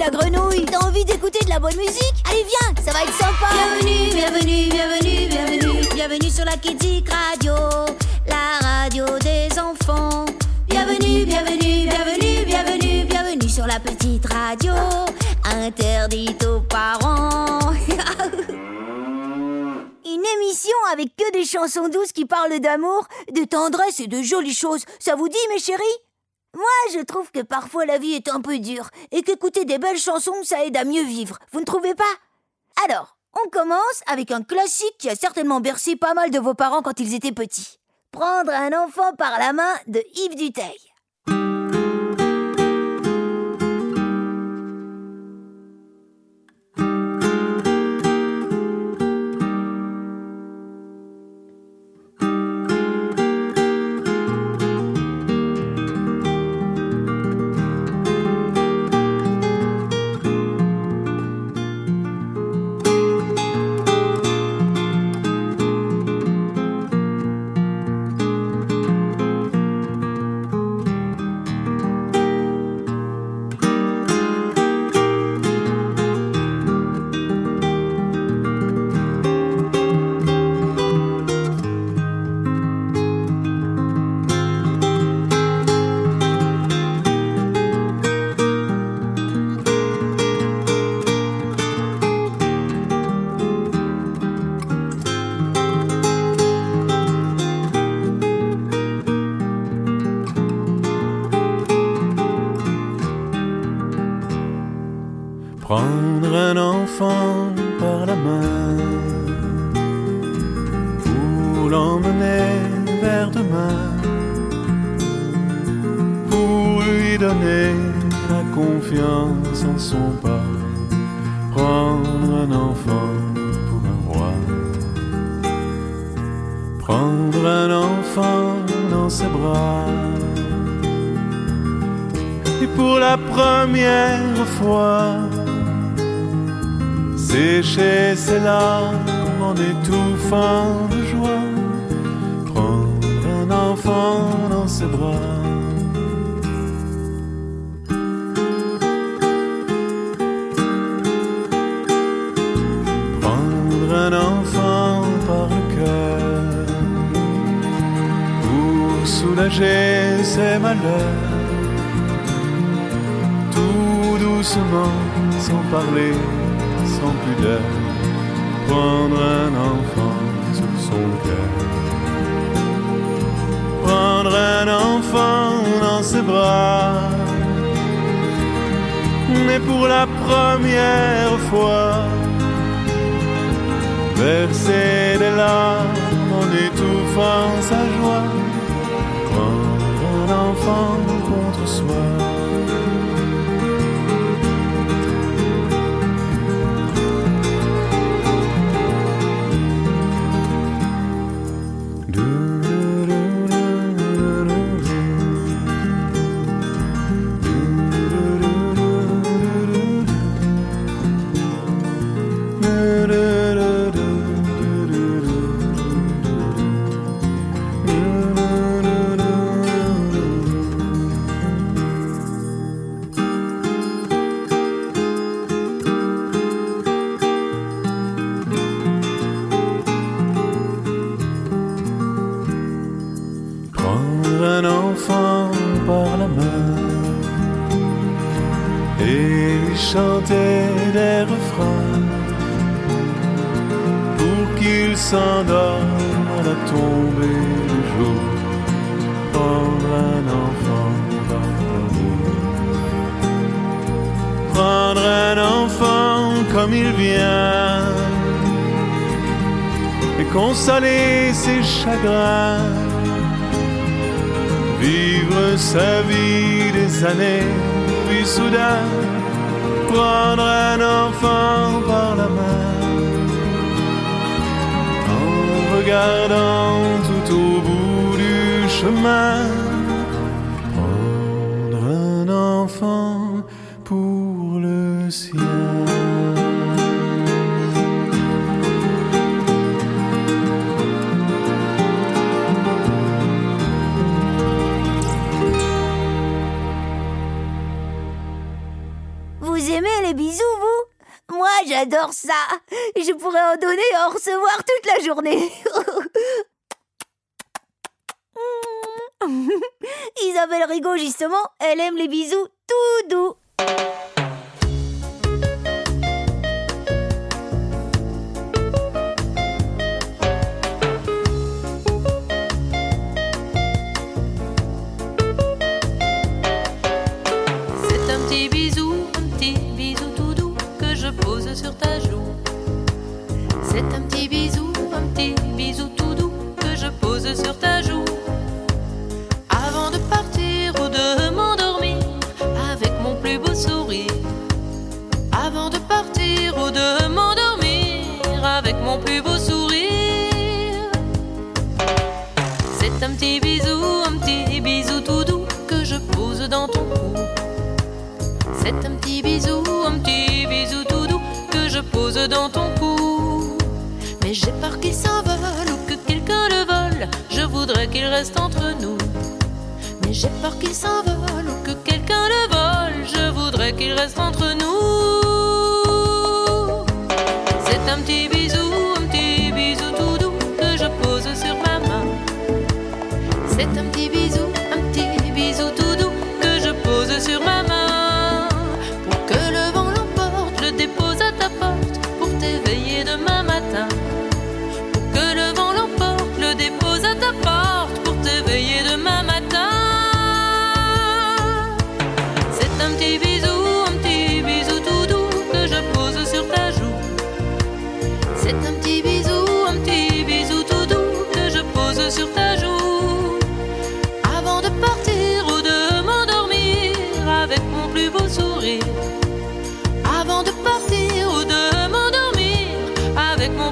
la grenouille. T'as envie d'écouter de la bonne musique Allez viens, ça va être sympa. Bienvenue, bienvenue, bienvenue, bienvenue. Bienvenue sur la Kidzik Radio La radio des enfants. Bienvenue, bienvenue, bienvenue, bienvenue Bienvenue sur la petite radio. Interdite aux parents. Une émission avec que des chansons douces qui parlent d'amour, de tendresse et de jolies choses. Ça vous dit, mes chéris? Moi, je trouve que parfois la vie est un peu dure et qu'écouter des belles chansons, ça aide à mieux vivre. Vous ne trouvez pas? Alors, on commence avec un classique qui a certainement bercé pas mal de vos parents quand ils étaient petits. Prendre un enfant par la main de Yves Duteil. Prendre un enfant sur son cœur. Prendre un enfant dans ses bras, mais pour la première fois, verser des larmes en étouffant sa joie, prendre un enfant contre soi. Qu'il s'endorme à la tombée du jour. Prendre un enfant par l'amour. Prendre un enfant comme il vient et consoler ses chagrins vivre sa vie des années, puis soudain prendre un enfant par la main, tout au bout du chemin, prendre un enfant pour le sien. Vous aimez les bisous, j'adore ça. Je pourrais en donner et en recevoir toute la journée. Isabelle Rigaud, justement, elle aime les bisous tout doux. Un petit bisou tout doux que je pose sur ta joue. Avant de partir ou de m'endormir avec mon plus beau sourire. Avant de partir ou de m'endormir avec mon plus beau sourire. C'est un petit bisou, un petit bisou tout doux que je pose dans ton cou. C'est un petit bisou, un petit bisou tout doux que je pose dans ton cou. Mais j'ai peur qu'il s'envole ou que quelqu'un le vole. Je voudrais qu'il reste entre nous. Mais j'ai peur qu'il s'envole ou que quelqu'un le vole. Je voudrais qu'il reste entre nous. C'est un petit bisou, un petit bisou tout doux que je pose sur ma main. C'est un petit bisou,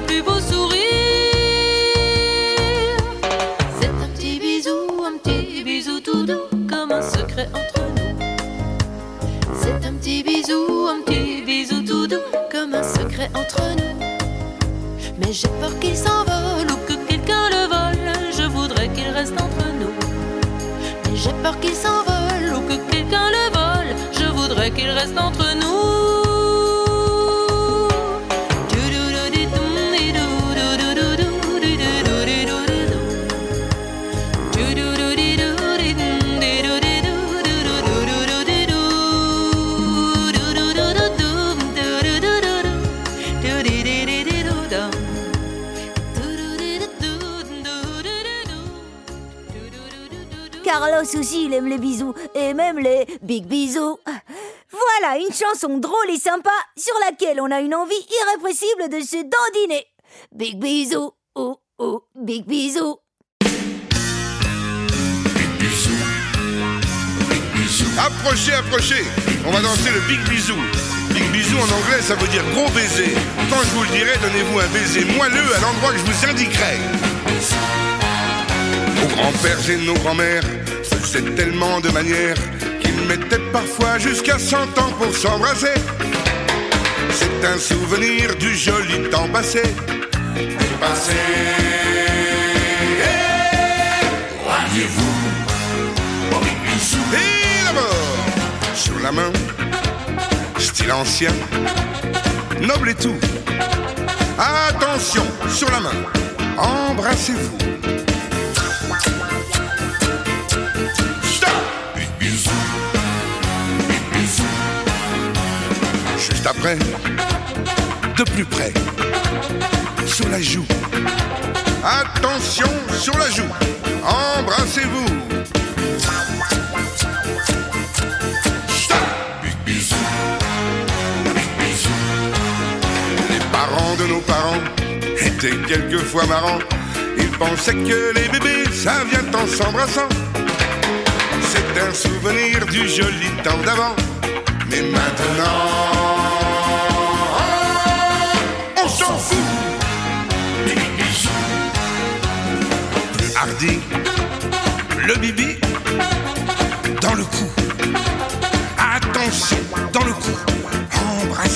plus beau sourire. C'est un petit bisou, un petit bisou tout doux comme un secret entre nous. C'est un petit bisou, un petit bisou tout doux comme un secret entre nous. Mais j'ai peur qu'il s'envole ou que quelqu'un le vole. Je voudrais qu'il reste entre nous. Mais j'ai peur qu'il s'envole ou que quelqu'un le vole. Je voudrais qu'il reste entre nous. Carlos aussi, il aime les bisous. Et même les big bisous. Voilà une chanson drôle et sympa sur laquelle on a une envie irrépressible de se dandiner. Big bisous. Oh, oh, big bisous. Approchez, approchez. On va danser le big bisou. Big bisou en anglais, ça veut dire gros baiser. Quand je vous le dirai, donnez-vous un baiser moelleux à l'endroit que je vous indiquerai. Nos grands-pères et nos grands-mères faisaient tellement de manières qu'ils mettaient parfois jusqu'à 100 ans pour s'embrasser. C'est un souvenir du joli temps passé. Passé. Voyez-vous, et d'abord, sur la main, style ancien, noble et tout. Attention, sur la main, embrassez-vous. Juste après, de plus près, sur la joue. Attention, sur la joue, embrassez-vous. Les parents de nos parents étaient quelquefois marrants. Ils pensaient que les bébés, ça vient en s'embrassant. C'est un souvenir du joli temps d'avant. Mais maintenant,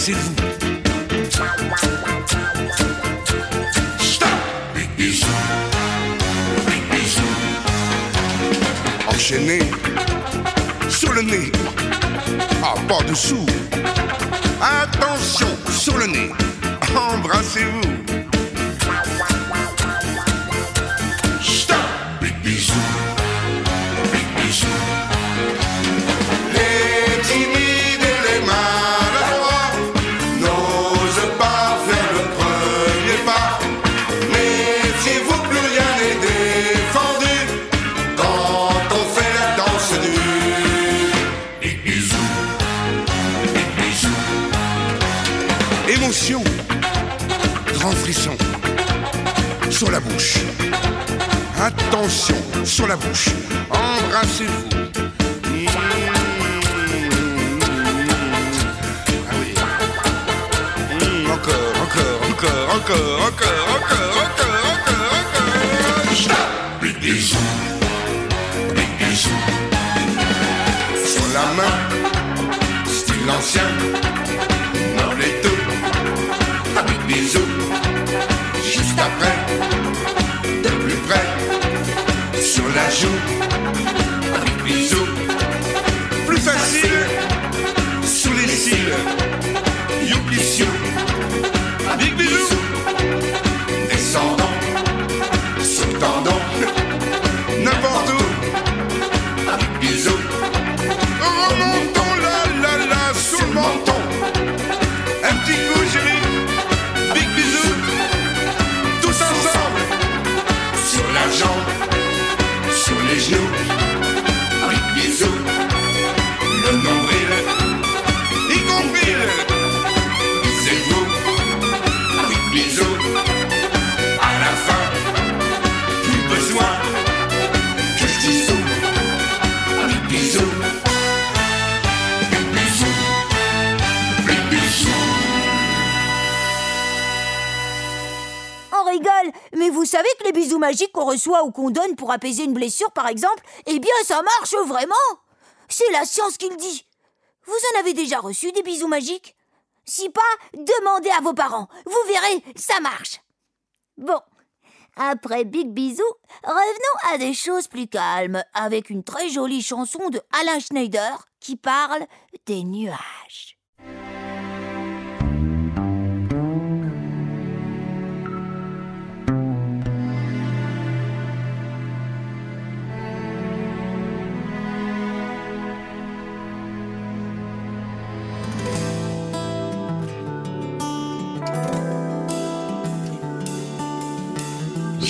embrassez-vous. Stop Big bisou, big bisou. Enchaîné sur le nez, ah pas dessous. Attention sur le nez, embrassez-vous. Stop, big bisou, sur la bouche. Attention sur la bouche. Embrassez-vous. Ah encore, encore, encore, encore, encore, encore, encore, encore, encore. Stop. Big bisou. Big bisou. Sur la main, style ancien. Joue. Un big bisou. Plus facile. Sous les cils. Youpi reçoit ou qu'on donne pour apaiser une blessure, par exemple, eh bien, ça marche vraiment C'est la science qui le dit. Vous en avez déjà reçu des bisous magiques? Si pas, demandez à vos parents. Vous verrez, ça marche. Bon, après Big Bisou, revenons à des choses plus calmes, avec une très jolie chanson de Alain Schneider qui parle des nuages.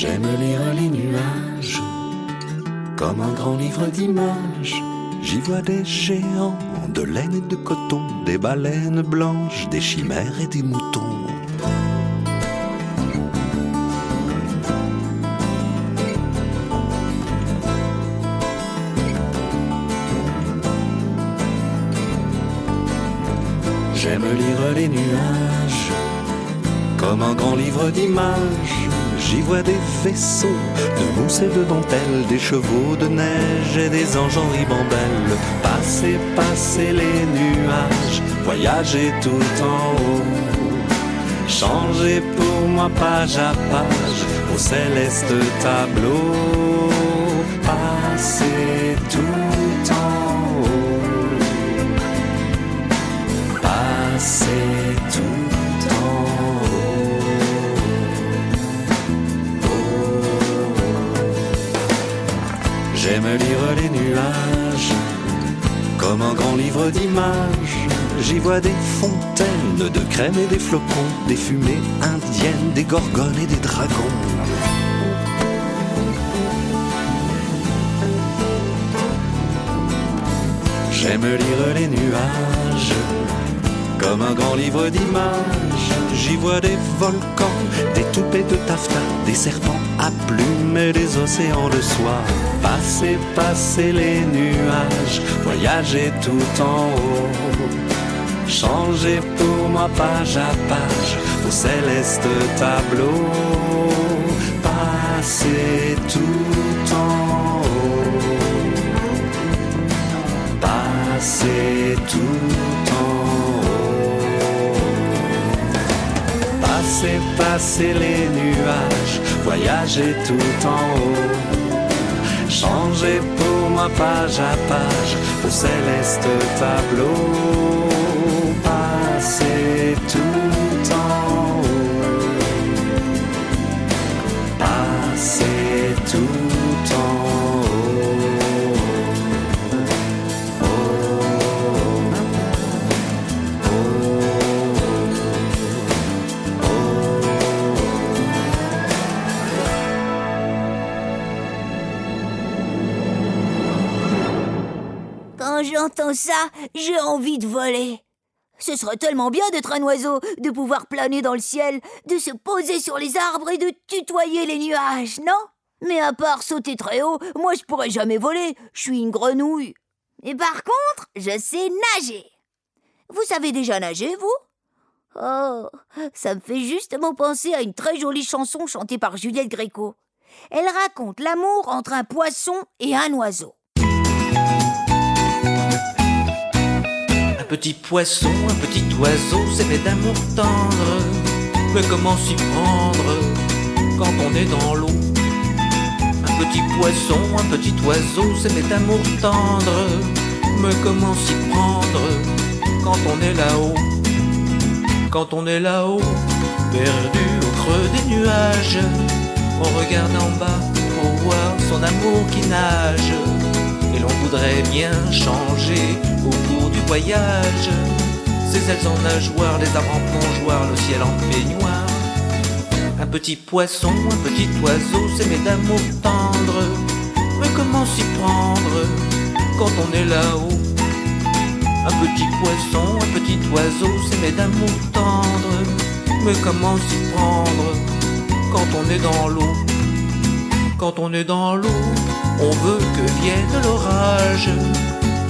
J'aime lire les nuages comme un grand livre d'images. J'y vois des géants de laine et de coton, des baleines blanches, des chimères et des moutons. J'aime lire les nuages comme un grand livre d'images. J'y vois des vaisseaux de mousse et de dentelle, des chevaux de neige et des anges en ribambelle. Passer, passer les nuages, voyager tout en haut. Changer pour moi page à page au céleste tableau. Passer comme un grand livre d'images. J'y vois des fontaines de crème et des flocons, des fumées indiennes, des gorgones et des dragons. J'aime lire les nuages comme un grand livre d'images. J'y vois des volcans, des toupets de taffetas, des serpents à plumes et des océans de soie. Passer, passer les nuages, voyager tout en haut. Changer pour moi page à page au céleste tableau. Passer tout en haut. Passer tout Passer, passer les nuages, voyager tout en haut. Changer pour moi page à page au céleste tableau. Passer ça, j'ai envie de voler. Ce serait tellement bien d'être un oiseau, de pouvoir planer dans le ciel, de se poser sur les arbres et de tutoyer les nuages, non? Mais à part sauter très haut, moi je pourrais jamais voler, je suis une grenouille. Et par contre, je sais nager. Vous savez déjà nager, vous? Oh, ça me fait justement penser à une très jolie chanson chantée par Juliette Gréco. Elle raconte l'amour entre un poisson et un oiseau. Un petit poisson, un petit oiseau s'aimait d'amour tendre. Mais comment s'y prendre quand on est dans l'eau? Un petit poisson, un petit oiseau s'aimait d'amour tendre. Mais comment s'y prendre quand on est là-haut? Quand on est là-haut, perdu au creux des nuages, on regarde en bas pour voir son amour qui nage. Et l'on voudrait bien changer au du voyage. Ses ailes en nageoire, les arbres en le ciel en peignoir. Un petit poisson, un petit oiseau s'aimait d'amour tendre. Mais comment s'y prendre quand on est là-haut? Un petit poisson, un petit oiseau s'aimait d'amour tendre. Mais comment s'y prendre quand on est dans l'eau? Quand on est dans l'eau, on veut que vienne l'orage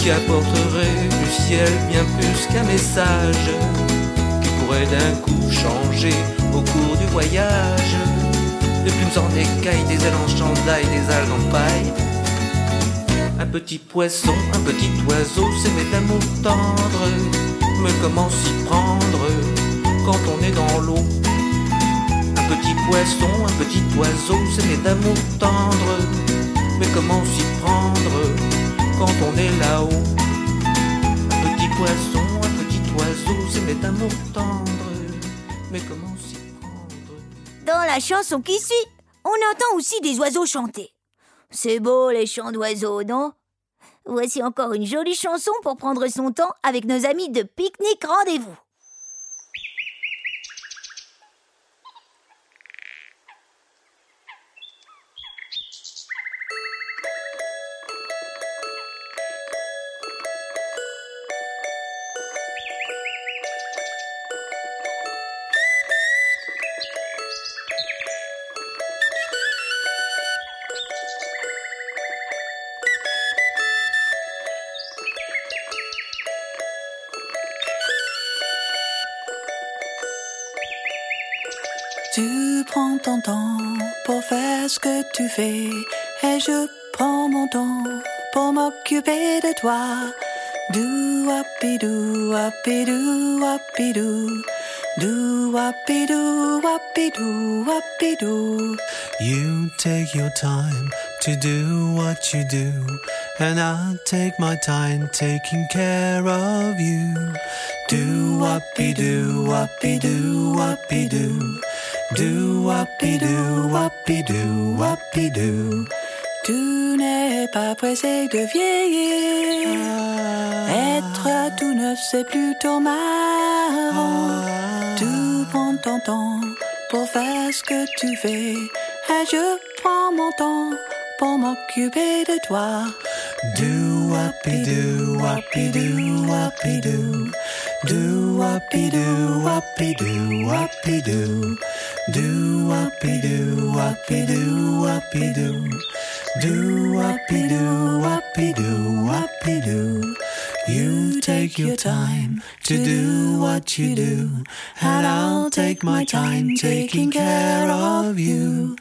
qui apporterait du ciel bien plus qu'un message qui pourrait d'un coup changer au cours du voyage. Des plumes en écailles, des ailes en chandail, des algues en paille. Un petit poisson, un petit oiseau s'aimait d'amour tendre. Mais comment s'y prendre quand on est dans l'eau? Un petit poisson, un petit oiseau s'aimait d'amour tendre. Mais comment s'y prendre quand on est là-haut Un petit poisson, un petit oiseau s'aimait d'amour tendre. Mais comment s'y prendre? Dans la chanson qui suit, on entend aussi des oiseaux chanter. C'est beau les chants d'oiseaux, non? Voici encore une jolie chanson pour prendre son temps avec nos amis de Pique-Nique Rendez-vous. Tu fais et je prends mon temps pour m'occuper de toi. Do do do do do do do do. You take your time to do what you do, and I'll take my time taking care of you. Do wappy do, wappy do, wappy do. Wappy do, wappy do. Tu n'es pas pressé de vieillir. Être tout neuf, c'est plutôt marrant. Tu prends ton temps pour faire ce que tu fais. Et je prends mon temps pour m'occuper de toi. Do wappy do, wappy do, wappy do. Do wappy do, wappy do, wappy do. Do wappy do, wappy do, wappy do. Do wappy do, wappy do, wappy do. You take your time to do what you do, and I'll take my time taking care of you.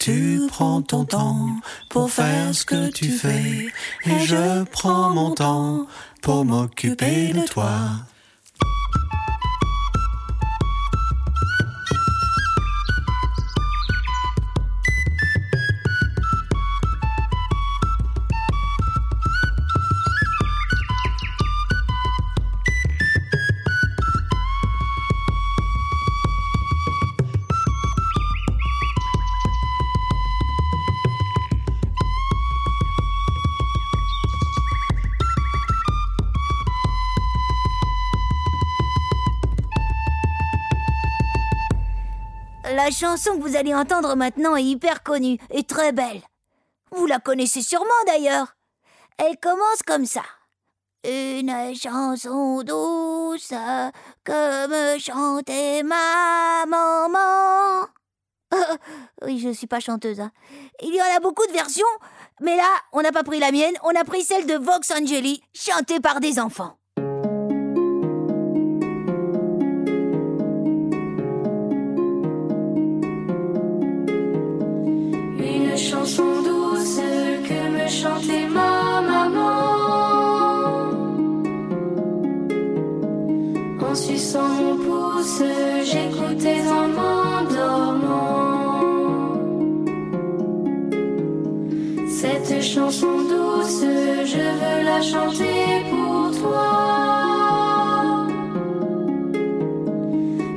Tu prends ton temps pour faire ce que tu fais, et je prends mon temps pour m'occuper de toi. La chanson que vous allez entendre maintenant est hyper connue et très belle. Vous la connaissez sûrement d'ailleurs. Elle commence comme ça. Une chanson douce comme chantait ma maman. oui, je suis pas chanteuse. hein. Il y en a beaucoup de versions, mais là, on n'a pas pris la mienne, on a pris celle de Vox Angeli, chantée par des enfants. Douce, je veux la chanter pour toi.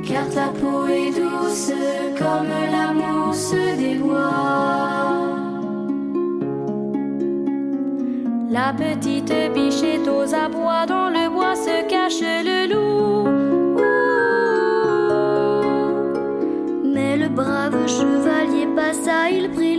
Car ta peau est douce comme la mousse des bois. La petite biche est aux abois, dans le bois se cache le loup. Mais le brave chevalier passa, il prit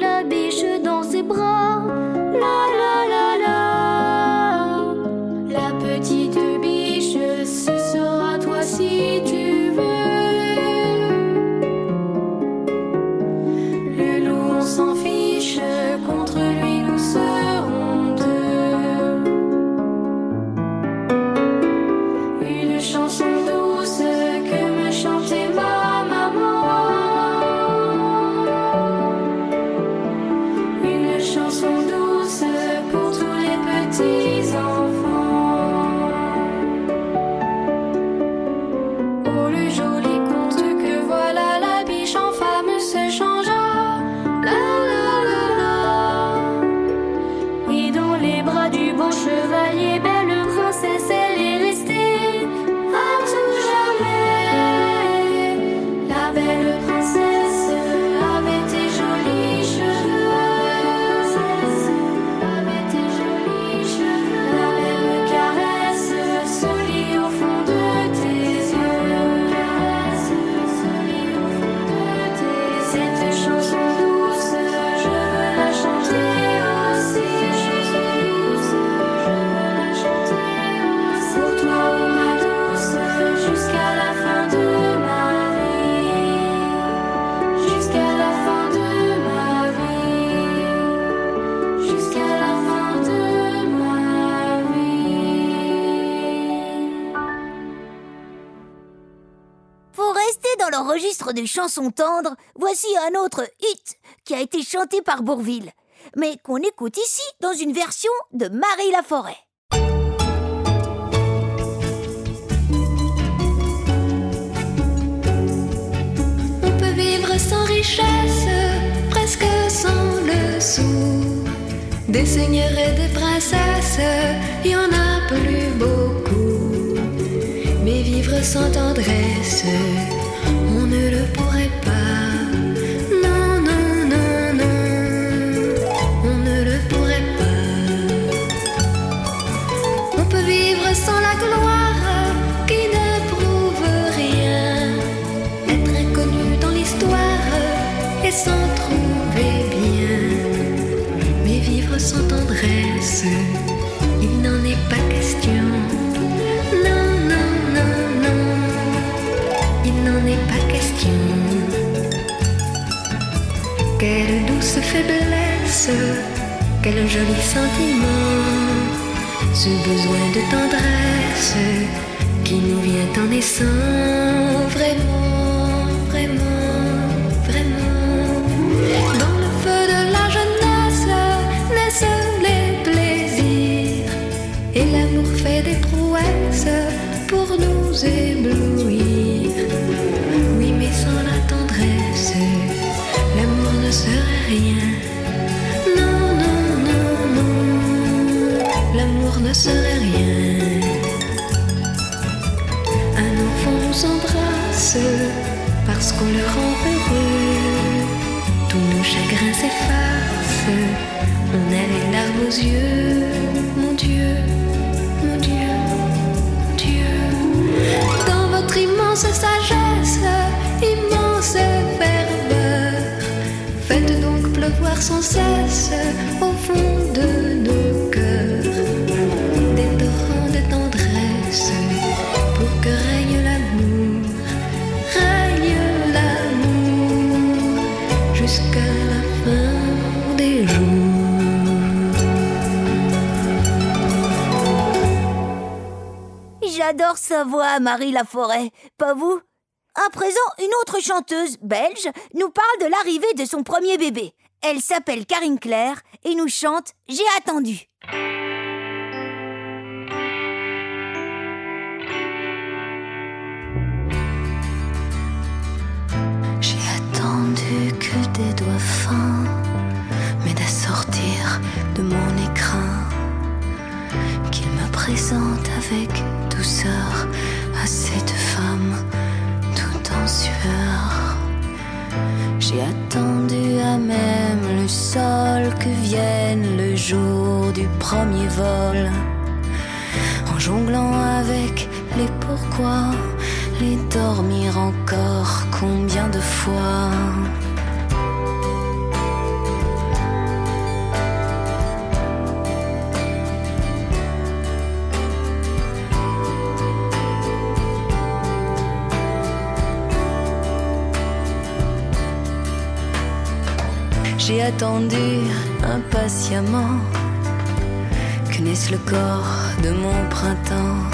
registre de chansons tendres, voici un autre hit qui a été chanté par Bourville, mais qu'on écoute ici dans une version de Marie Laforêt. On peut vivre sans richesse, presque sans le sou. Des seigneurs et des princesses, il y en a plus beaucoup. Mais vivre sans tendresse, il n'en est pas question. Faiblesse, quel joli sentiment, ce besoin de tendresse qui nous vient en naissant vraiment, vraiment, vraiment. Dans le feu de la jeunesse naissent les plaisirs et l'amour fait des prouesses pour nous éblouir. Serait rien. Non, non, non, non, l'amour ne serait rien. Un enfant nous embrasse parce qu'on le rend heureux. Tous nos chagrins s'effacent, on a les larmes aux yeux. Mon Dieu, mon Dieu, mon Dieu. Dans votre immense sagesse, sans cesse au fond de nos cœurs des torrents de tendresse pour que règne l'amour, règne l'amour jusqu'à la fin des jours. J'adore sa voix, Marie Laforêt, pas vous? À présent, une autre chanteuse belge nous parle de l'arrivée de son premier bébé. Elle s'appelle Karine Claire et nous chante J'ai attendu. J'ai attendu que des doigts fins m'aident à sortir de mon écrin, qu'il me présente avec douceur à cette femme tout en sueur. J'ai attendu à même le sol que vienne le jour du premier vol, en jonglant avec les pourquoi, les dormir encore combien de fois? J'ai attendu impatiemment que naisse le corps de mon printemps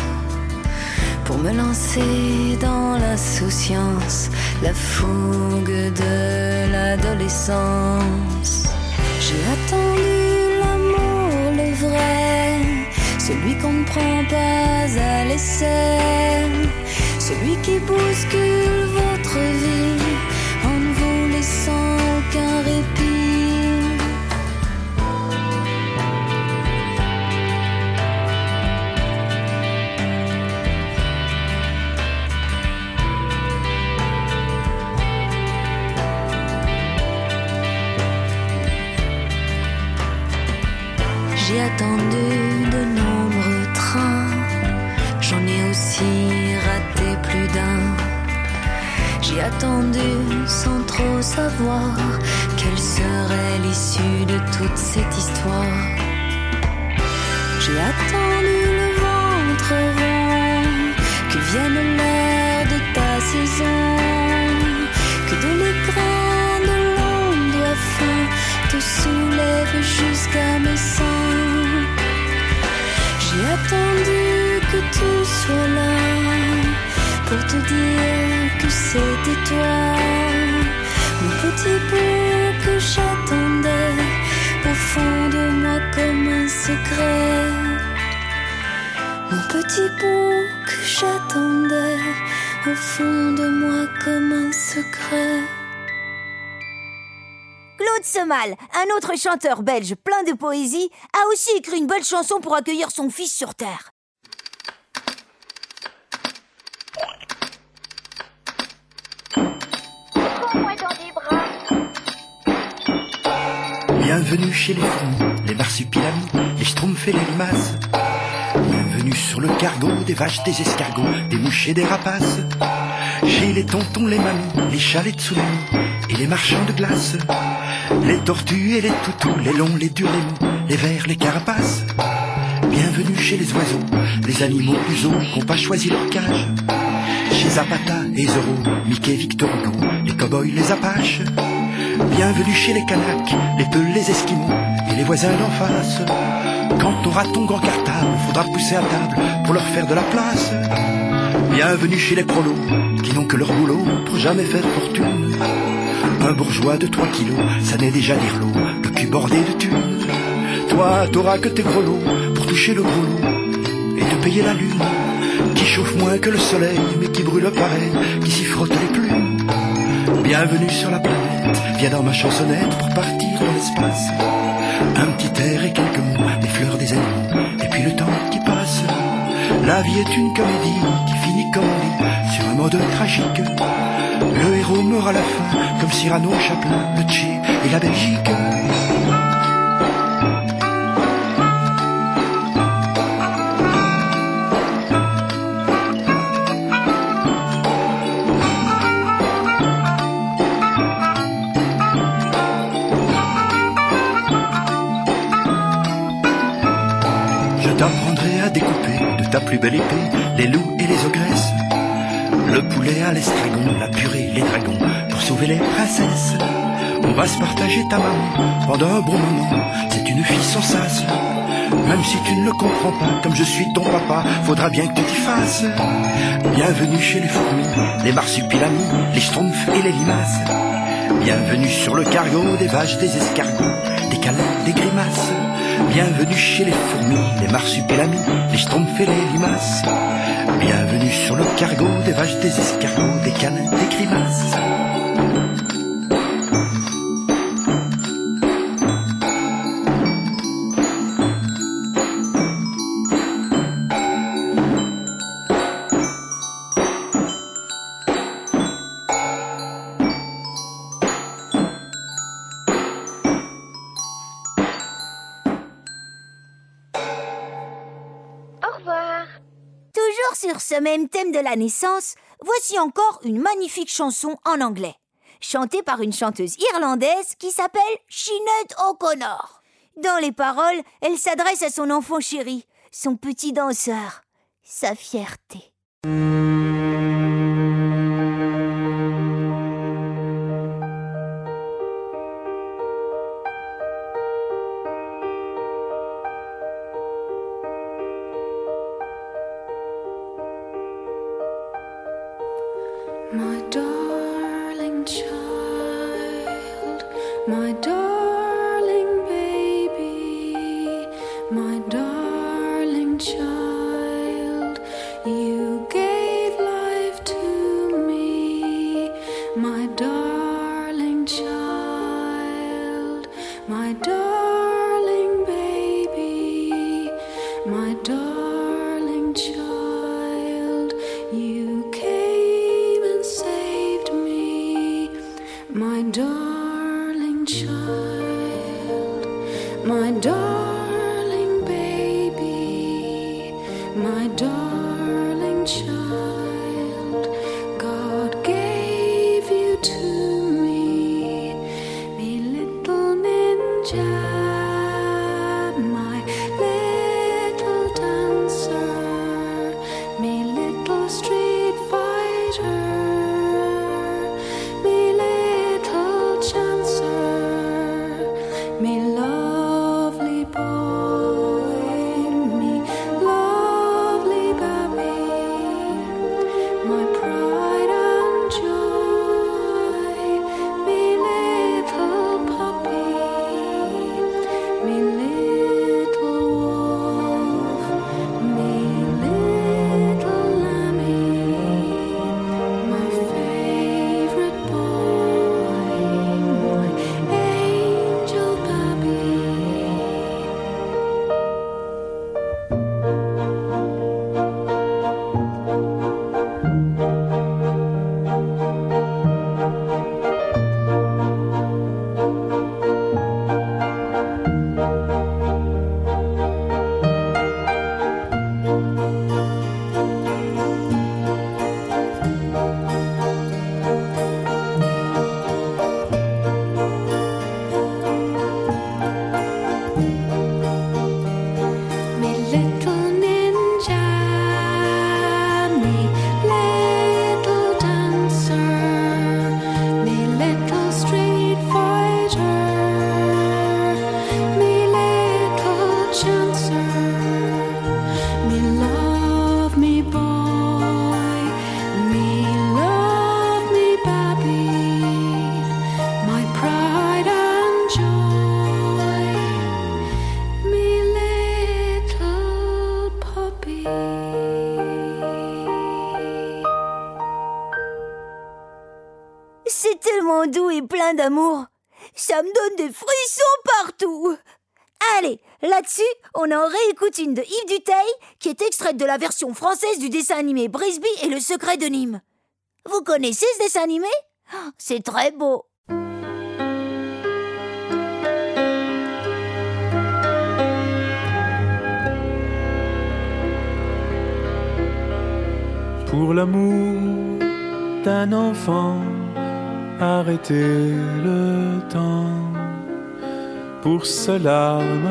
pour me lancer dans l'insouciance, la fougue de l'adolescence. J'ai attendu l'amour, le vrai, celui qu'on ne prend pas à l'essai, celui qui bouscule votre vie attendu de nombreux trains, j'en ai aussi raté plus d'un. J'ai attendu sans trop savoir quelle serait l'issue de toute cette histoire. J'ai attendu le ventre rond, que vienne l'heure de ta saison, que de l'écran de l'onde fin te soulève jusqu'à mes seins. Attendu que tu sois là pour te dire que c'était toi, mon petit bout que j'attendais au fond de moi comme un secret. Mon petit bout que j'attendais au fond de moi comme un secret. Claude Semal, un autre chanteur belge plein de poésie, a aussi écrit une belle chanson pour accueillir son fils sur Terre. Bienvenue chez les fourmis, les marsupilamis, les schtroumpfs et les limaces. Bienvenue sur le cargo des vaches, des escargots, des mouches et des rapaces. Chez les tontons, les mamies, les chats, les tsunamis et les marchands de glace. Les tortues et les toutous, les longs, les durs, les mous, les vers, les carapaces. Bienvenue chez les oiseaux, les animaux plus hauts qui n'ont pas choisi leur cage. Chez Zapata et Zorro, Mickey, Victor Hugo, les cow-boys, les apaches. Bienvenue chez les Kanaks, les Peuls, les Esquimaux et les voisins d'en face. Quand t'auras ton grand cartable, faudra pousser à table pour leur faire de la place. Bienvenue chez les prolos, qui n'ont que leur boulot pour jamais faire fortune. Un bourgeois de 3 kilos, ça n'est déjà dire l'eau, le cul bordé de thunes. Toi, t'auras que tes grelots pour toucher le gros et te payer la lune, qui chauffe moins que le soleil, mais qui brûle pareil, qui s'y frotte les plumes. Bienvenue sur la planète, viens dans ma chansonnette pour partir dans l'espace. Un petit air et quelques mots, les fleurs des animaux, et puis le temps qui passe. La vie est une comédie qui finit comme on sur un mode tragique. Le héros meurt à la fin, comme Cyrano, Chaplin, le Tché et la Belgique. Les loups et les ogresses. Le poulet à l'estragon, la purée, les dragons, pour sauver les princesses. On va se partager ta maman pendant un bon moment. C'est une fille sans sas. Même si tu ne le comprends pas, comme je suis ton papa, faudra bien que tu t'y fasses. Bienvenue chez les fourmis, les marsupilamis, les schtroumpfs et les limaces. Bienvenue sur le cargo des vaches, des escargots, des câlins, des grimaces. Bienvenue chez les fourmis, les marsupilamis, les schtroumpfs et les limaces. Bienvenue sur le cargo des vaches, des escargots, des câlins, des grimaces. Même thème de la naissance, voici encore une magnifique chanson en anglais, chantée par une chanteuse irlandaise qui s'appelle Sinead O'Connor. Dans les paroles, elle s'adresse à son enfant chéri, son petit danseur, sa fierté. Child, my darling baby, my darling child. On en réécoute une de Yves Duteil, qui est extraite de la version française du dessin animé Brisby et le secret de Nîmes. Vous connaissez ce dessin animé? Oh, C'est très beau. Pour l'amour d'un enfant, arrêtez le temps. Pour ce larme,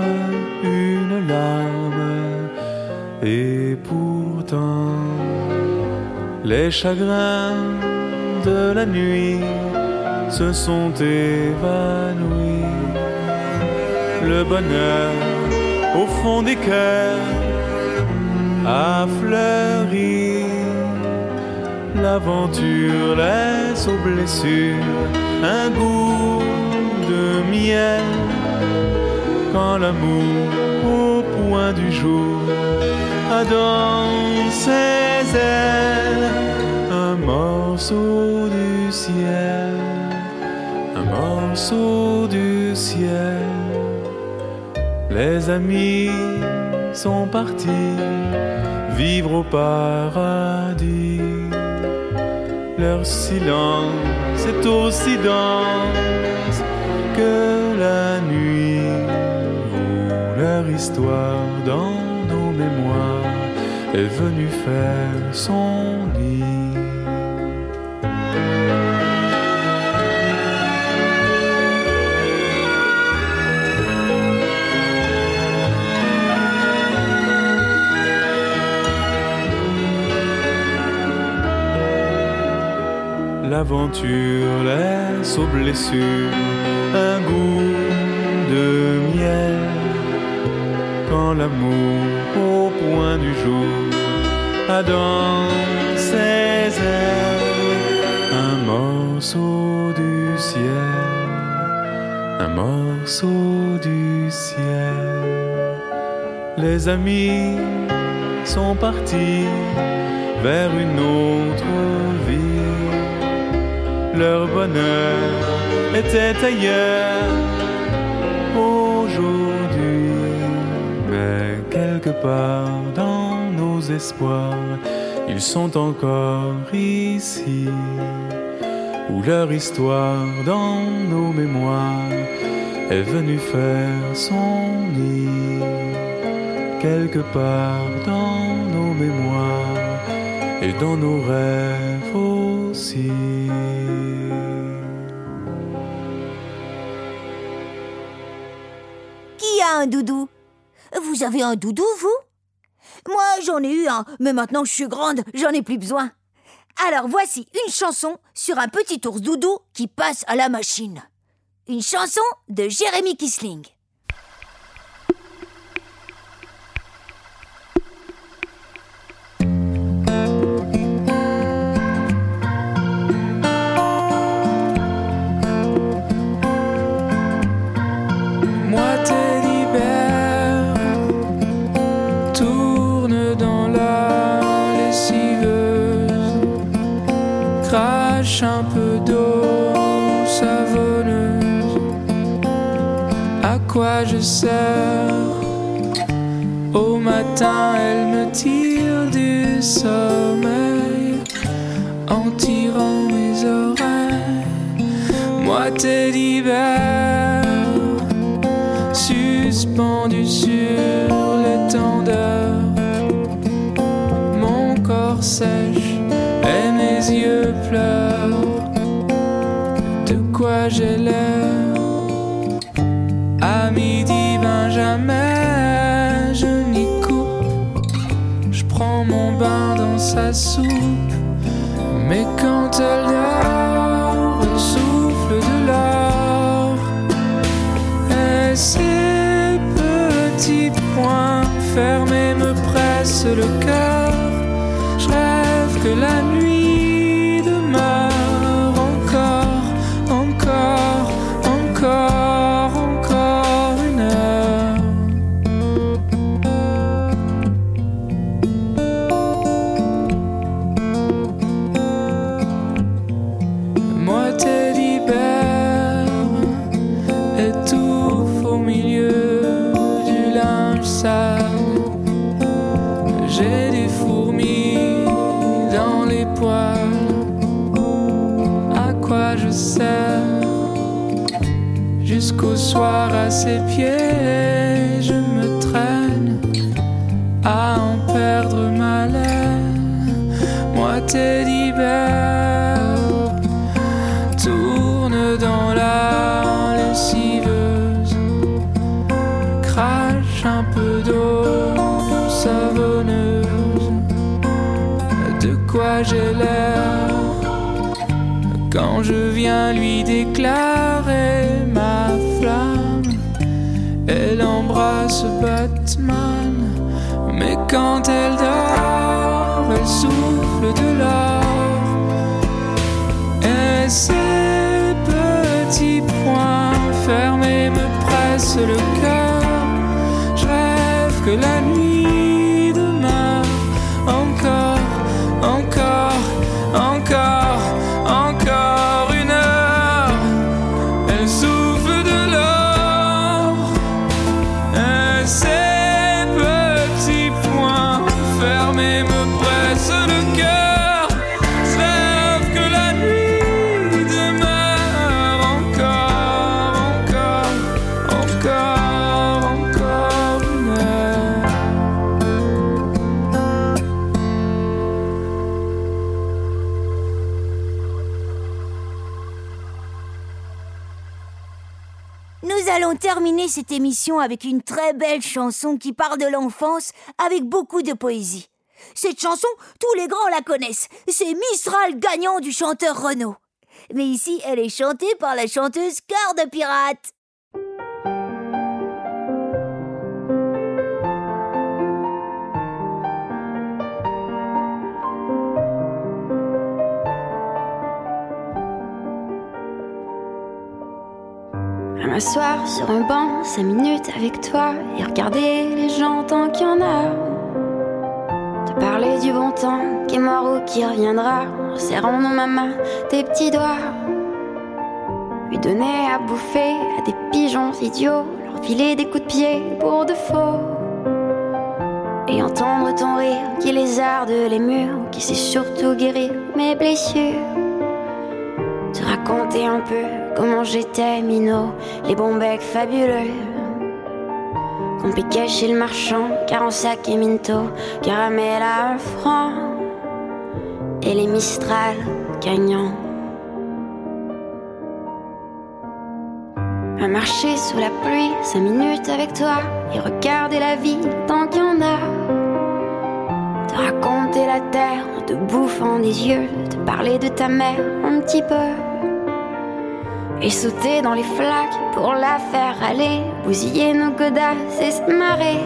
et pourtant, les chagrins de la nuit se sont évanouis. Le bonheur au fond des cœurs a fleuri. L'aventure laisse aux blessures un goût de miel quand l'amour du jour a dans ses un morceau du ciel, un morceau du ciel. Les amis sont partis vivre au paradis. Leur silence est aussi dense que la où leur histoire dans nos mémoires est venue faire son lit. L'aventure laisse aux blessures un goût de miel l'amour au point du jour a dans ses un morceau du ciel, un morceau du ciel. Les amis sont partis vers une autre vie. Leur bonheur était ailleurs part dans nos espoirs, ils sont encore ici, où leur histoire dans nos mémoires est venue faire son nid, quelque part dans nos mémoires et dans nos rêves aussi. Qui a un doudou? Vous avez un doudou, vous? Moi, j'en ai eu un, mais maintenant je suis grande, j'en ai plus besoin. Alors voici une chanson sur un petit ours doudou qui passe à la machine. Une chanson de Jérémy Kisling. Tes libère suspendu sur l'étendard. Mon corps sèche et mes yeux pleurent. De quoi j'ai l'air terminer cette émission avec une très belle chanson qui part de l'enfance avec beaucoup de poésie. Cette chanson, tous les grands la connaissent. C'est Mistral gagnant du chanteur Renaud. Mais ici, elle est chantée par la chanteuse Cœur de Pirate. M'asseoir sur un banc, cinq minutes avec toi et regarder les gens tant qu'il y en a. Te parler du bon temps qui est mort ou qui reviendra, en serrant dans ma main tes petits doigts. Lui donner à bouffer à des pigeons idiots, leur filer des coups de pied pour de faux. Et entendre ton rire qui lézarde les murs, qui sait surtout guérir mes blessures. Te raconter un peu comment j'étais minot, les bons becs fabuleux. Qu'on piquait chez le marchand, car en sac et minto, caramel à un franc. Et les Mistral gagnants. À marcher sous la pluie, cinq minutes avec toi, et regarder la vie tant qu'il y en a. Te raconter la terre en te bouffant des yeux, te parler de ta mère un petit peu. Et sauter dans les flaques pour la faire aller, bousiller nos godasses et se marrer.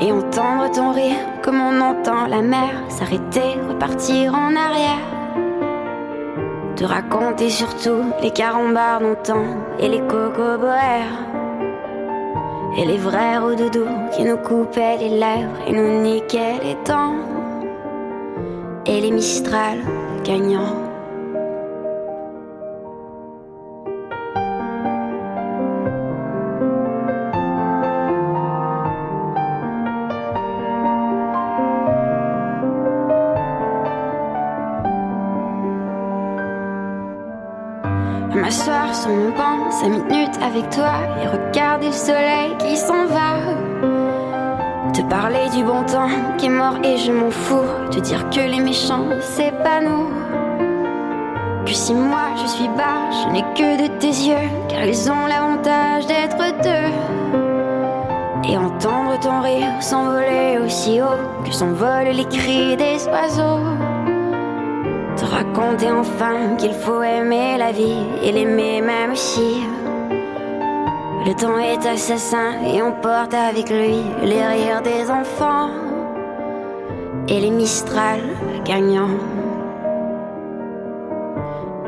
Et entendre ton rire comme on entend la mer s'arrêter, repartir en arrière. Te raconter surtout les carambars d'antan et les cocoboères. Et les vrais doudou qui nous coupaient les lèvres et nous niquaient les dents. Et les Mistral gagnants. À m'asseoir sur mon banc, avec toi et regarder le soleil qui s'en va. Te parler du bon temps qui est mort et je m'en fous. Te dire que les méchants, c'est pas nous. Que si moi je suis bas, je n'ai que de tes yeux, car ils ont l'avantage d'être deux. Et entendre ton rire s'envoler aussi haut que s'envolent les cris des oiseaux. Te raconter enfin qu'il faut aimer la vie et l'aimer même si le temps est assassin et on porte avec lui les rires des enfants et les Mistral gagnants.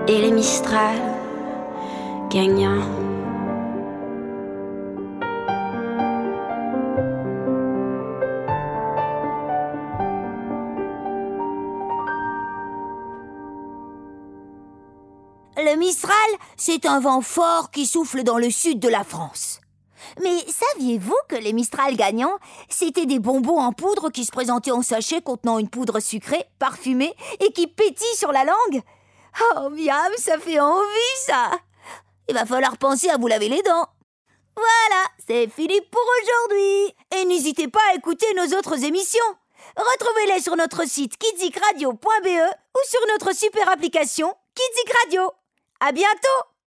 Et les Mistral gagnants. Mistral, c'est un vent fort qui souffle dans le sud de la France. Mais saviez-vous que les Mistral gagnants, c'était des bonbons en poudre qui se présentaient en sachet contenant une poudre sucrée, parfumée et qui pétille sur la langue? Oh, miam, ça fait envie, ça Il va falloir penser à vous laver les dents. Voilà, c'est fini pour aujourd'hui. Et n'hésitez pas à écouter nos autres émissions. Retrouvez-les sur notre site kidzikradio.be ou sur notre super application Kidzik Radio. À bientôt